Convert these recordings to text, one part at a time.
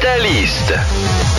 Catalyst.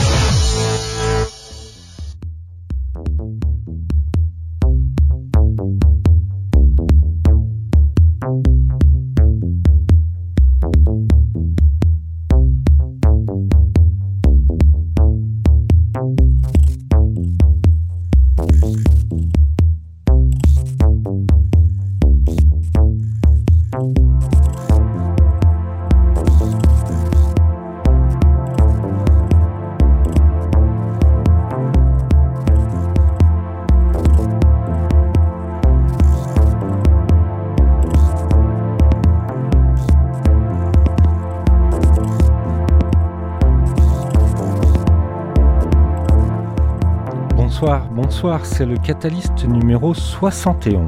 Bonsoir, c'est le Catalyst numéro 71.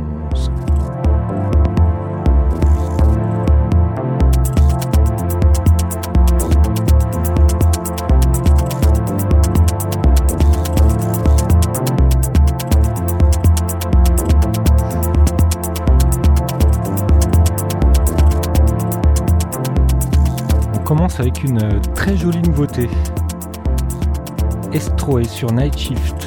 On commence avec une très jolie nouveauté. Estro est sur Night Shift.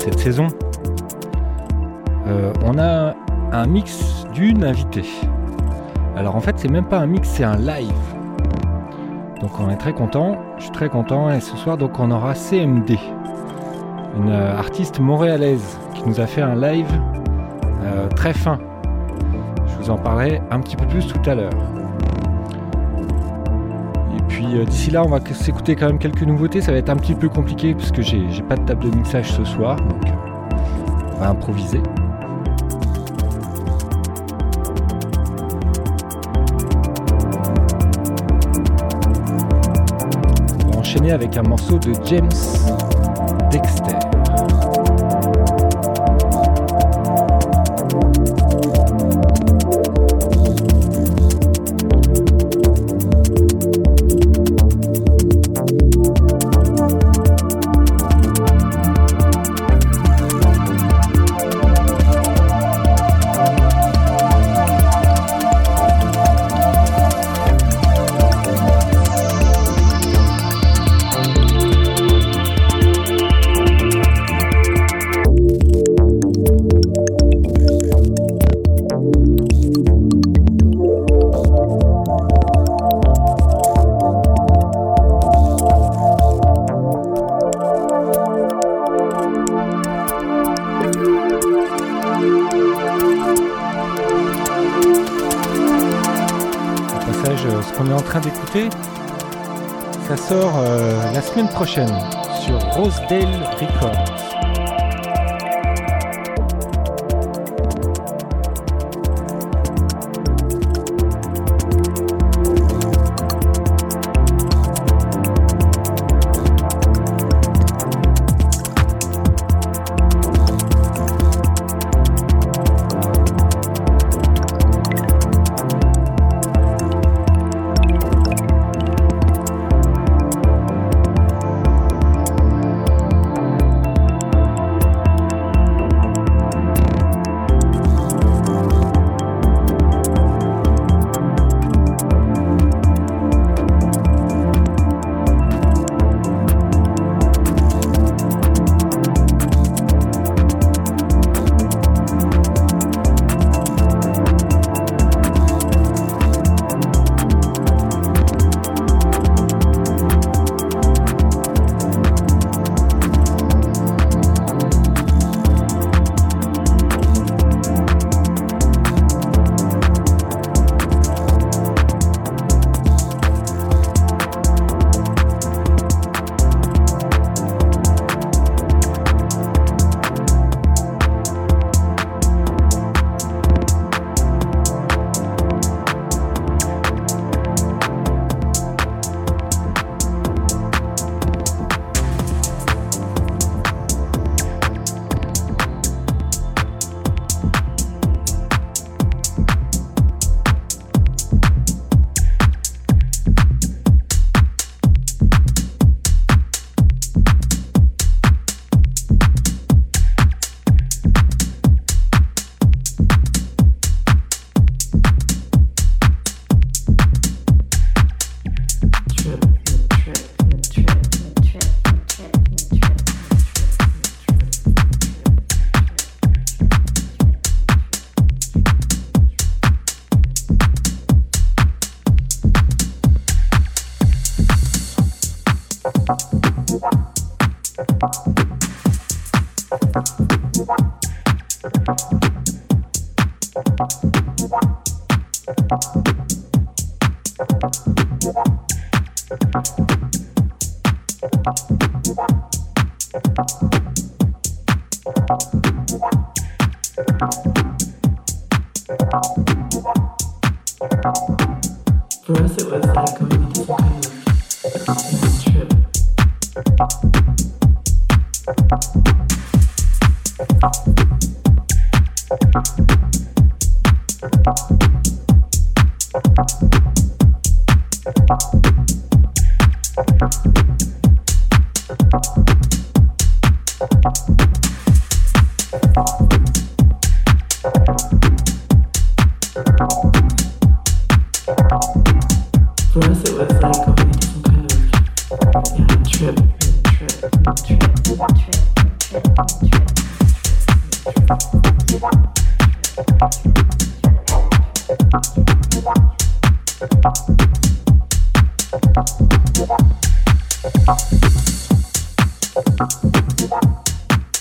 Cette saison. Euh, on a un mix d'une invitée. Alors en fait c'est même pas un mix, c'est un live. Donc on est très content, je suis très content et ce soir donc on aura CMD, une euh, artiste montréalaise qui nous a fait un live euh, très fin. Je vous en parlerai un petit peu plus tout à l'heure. Euh, d'ici là, on va s'écouter quand même quelques nouveautés. Ça va être un petit peu compliqué parce que j'ai j'ai pas de table de mixage ce soir, donc euh, on va improviser. On va enchaîner avec un morceau de James Dexter. Prochaine sur Rosedale Records.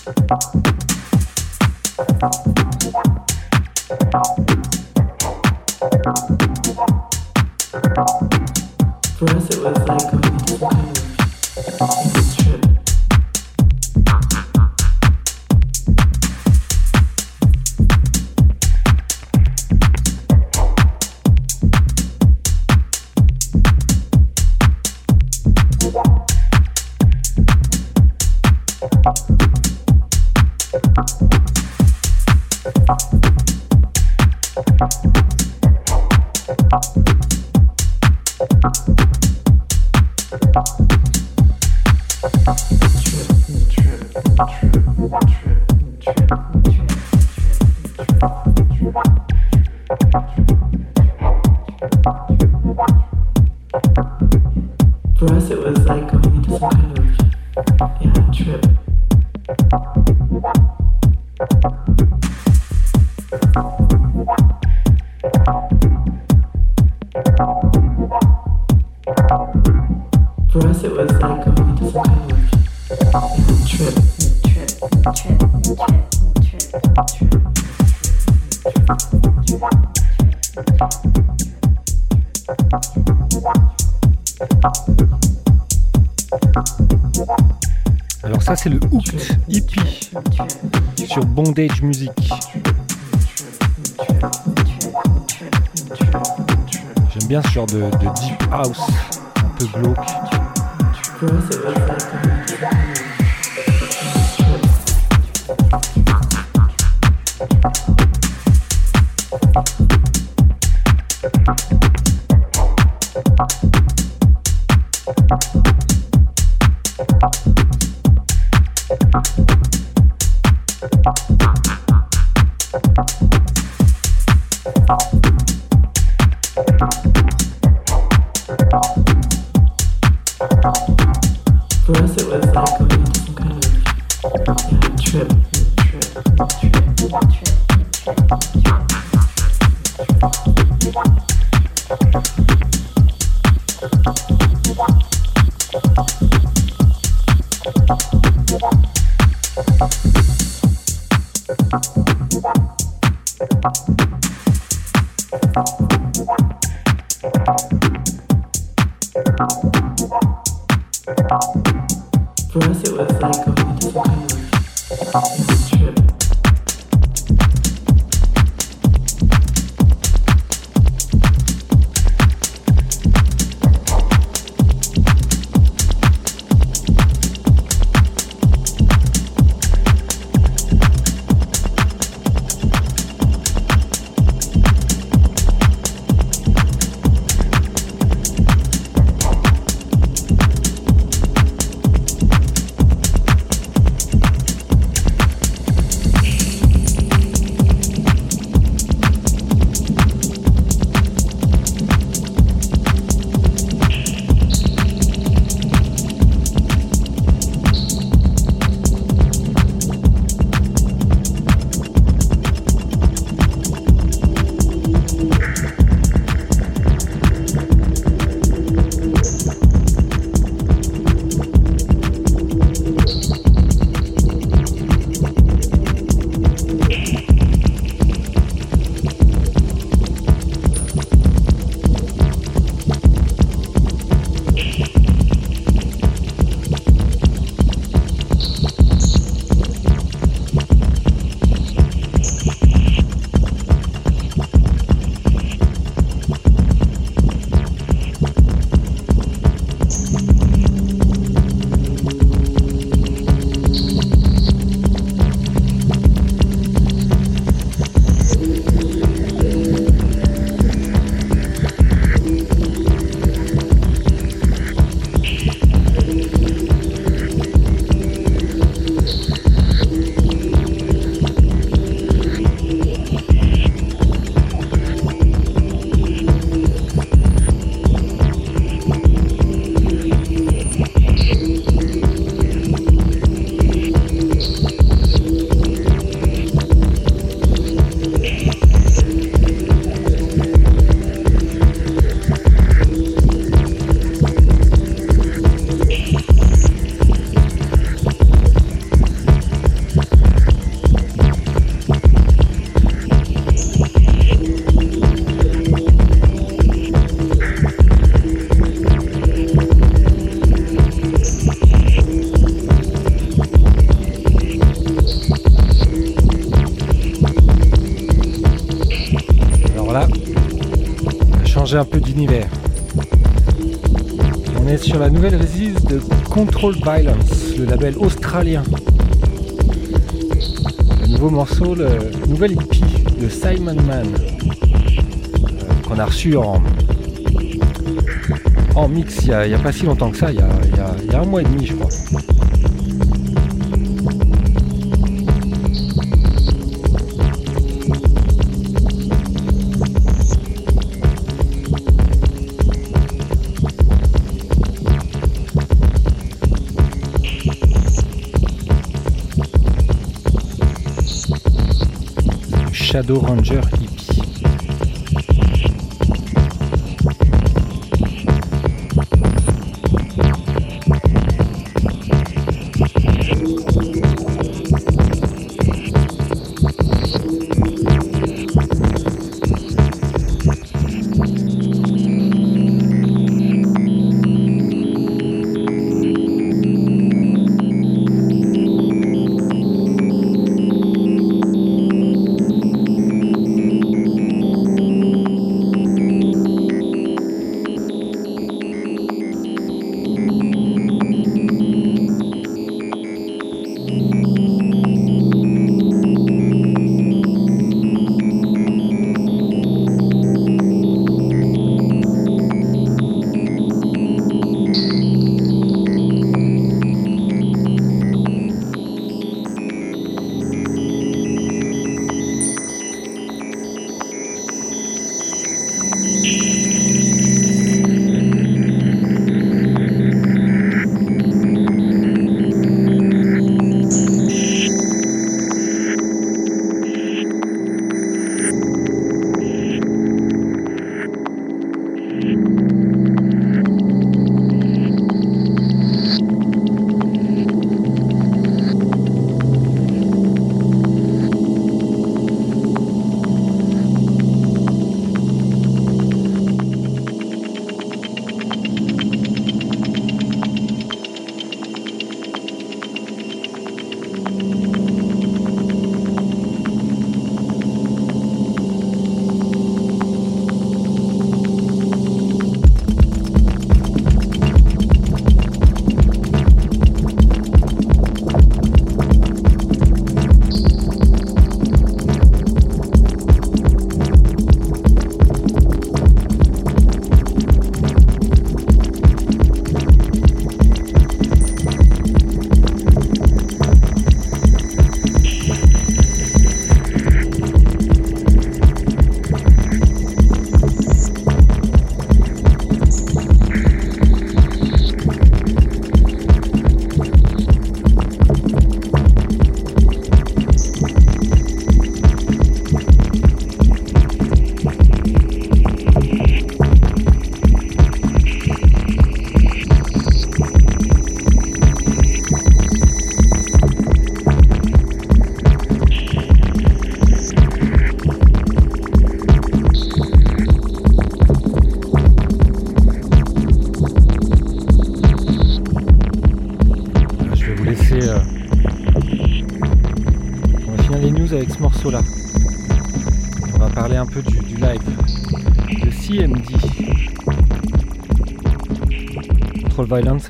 For us, it was like going to colors. De, de deep house, un peu glauque. for us it was like a some kind of trip. Nouvelle résiste de Control Violence, le label australien. Le nouveau morceau, le nouvel EP de Simon Man, euh, qu'on a reçu en, en mix il n'y a, pas si longtemps que ça, il y il y a un mois et demi je crois. Shadow Ranger hippie.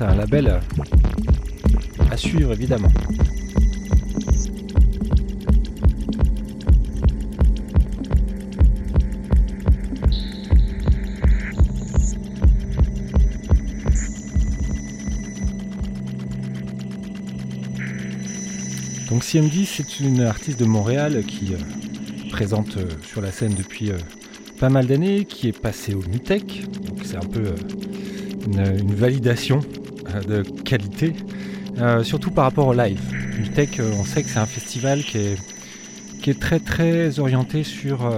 C'est un label euh, à suivre évidemment. Donc CMD, c'est une artiste de Montréal qui euh, présente euh, sur la scène depuis pas mal d'années, qui est passée au Mutech, donc c'est un peu une, validation euh, de qualité, euh, surtout par rapport au live. Tech, euh, on sait que c'est un festival qui est, qui est très très orienté sur,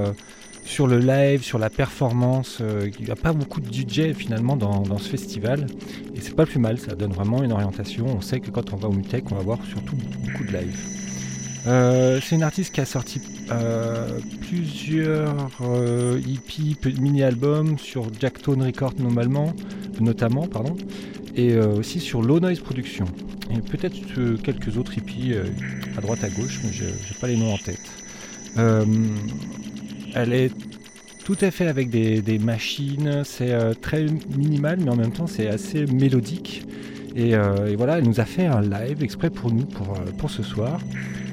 sur le live, sur la performance. il n'y a pas beaucoup de DJ finalement dans, ce festival. Et c'est pas plus mal, ça donne vraiment une orientation. On sait que quand on va au Mutech, on va voir surtout beaucoup de live. c'est une artiste qui a sorti plusieurs EP, mini-albums sur Jacktone Records normalement, notamment, pardon, et euh, aussi sur Low Noise Production. Et peut-être euh, quelques autres hippies euh, à droite à gauche, mais j'ai pas les noms en tête. elle est Tout est fait avec des, machines, c'est très minimal mais en même temps c'est assez mélodique. Et, voilà, elle nous a fait un live exprès pour nous, pour, pour ce soir.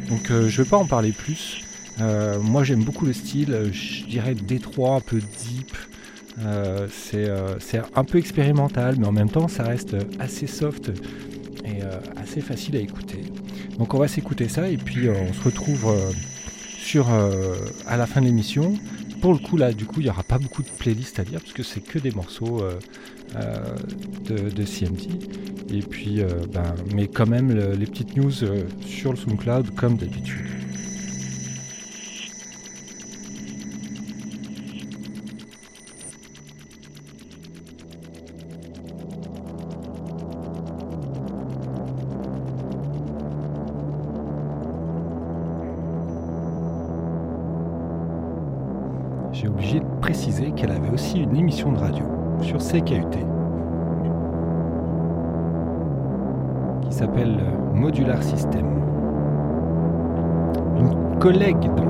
Donc je ne vais pas en parler plus. moi j'aime beaucoup le style, je dirais détroit, un peu deep. C'est un peu expérimental, mais en même temps ça reste assez soft et assez facile à écouter. Donc on va s'écouter ça et puis euh, on se retrouve euh, sur, euh, à la fin de l'émission. Pour le coup là du coup il n'y aura pas beaucoup de playlists à lire parce que c'est que des morceaux de, de, CMT. Et puis ben, mais quand même les petites news sur le SoundCloud comme d'habitude. CKUT, qui s'appelle Modular System. Une collègue donc.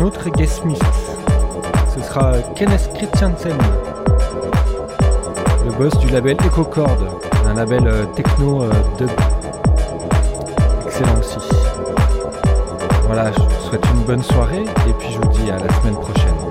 un autre guest-smith. Ce sera Kenneth Christiansen, le boss du label EchoCord, un label euh, techno euh, de Excellent aussi. Voilà, je vous souhaite une bonne soirée et puis je vous dis à la semaine prochaine.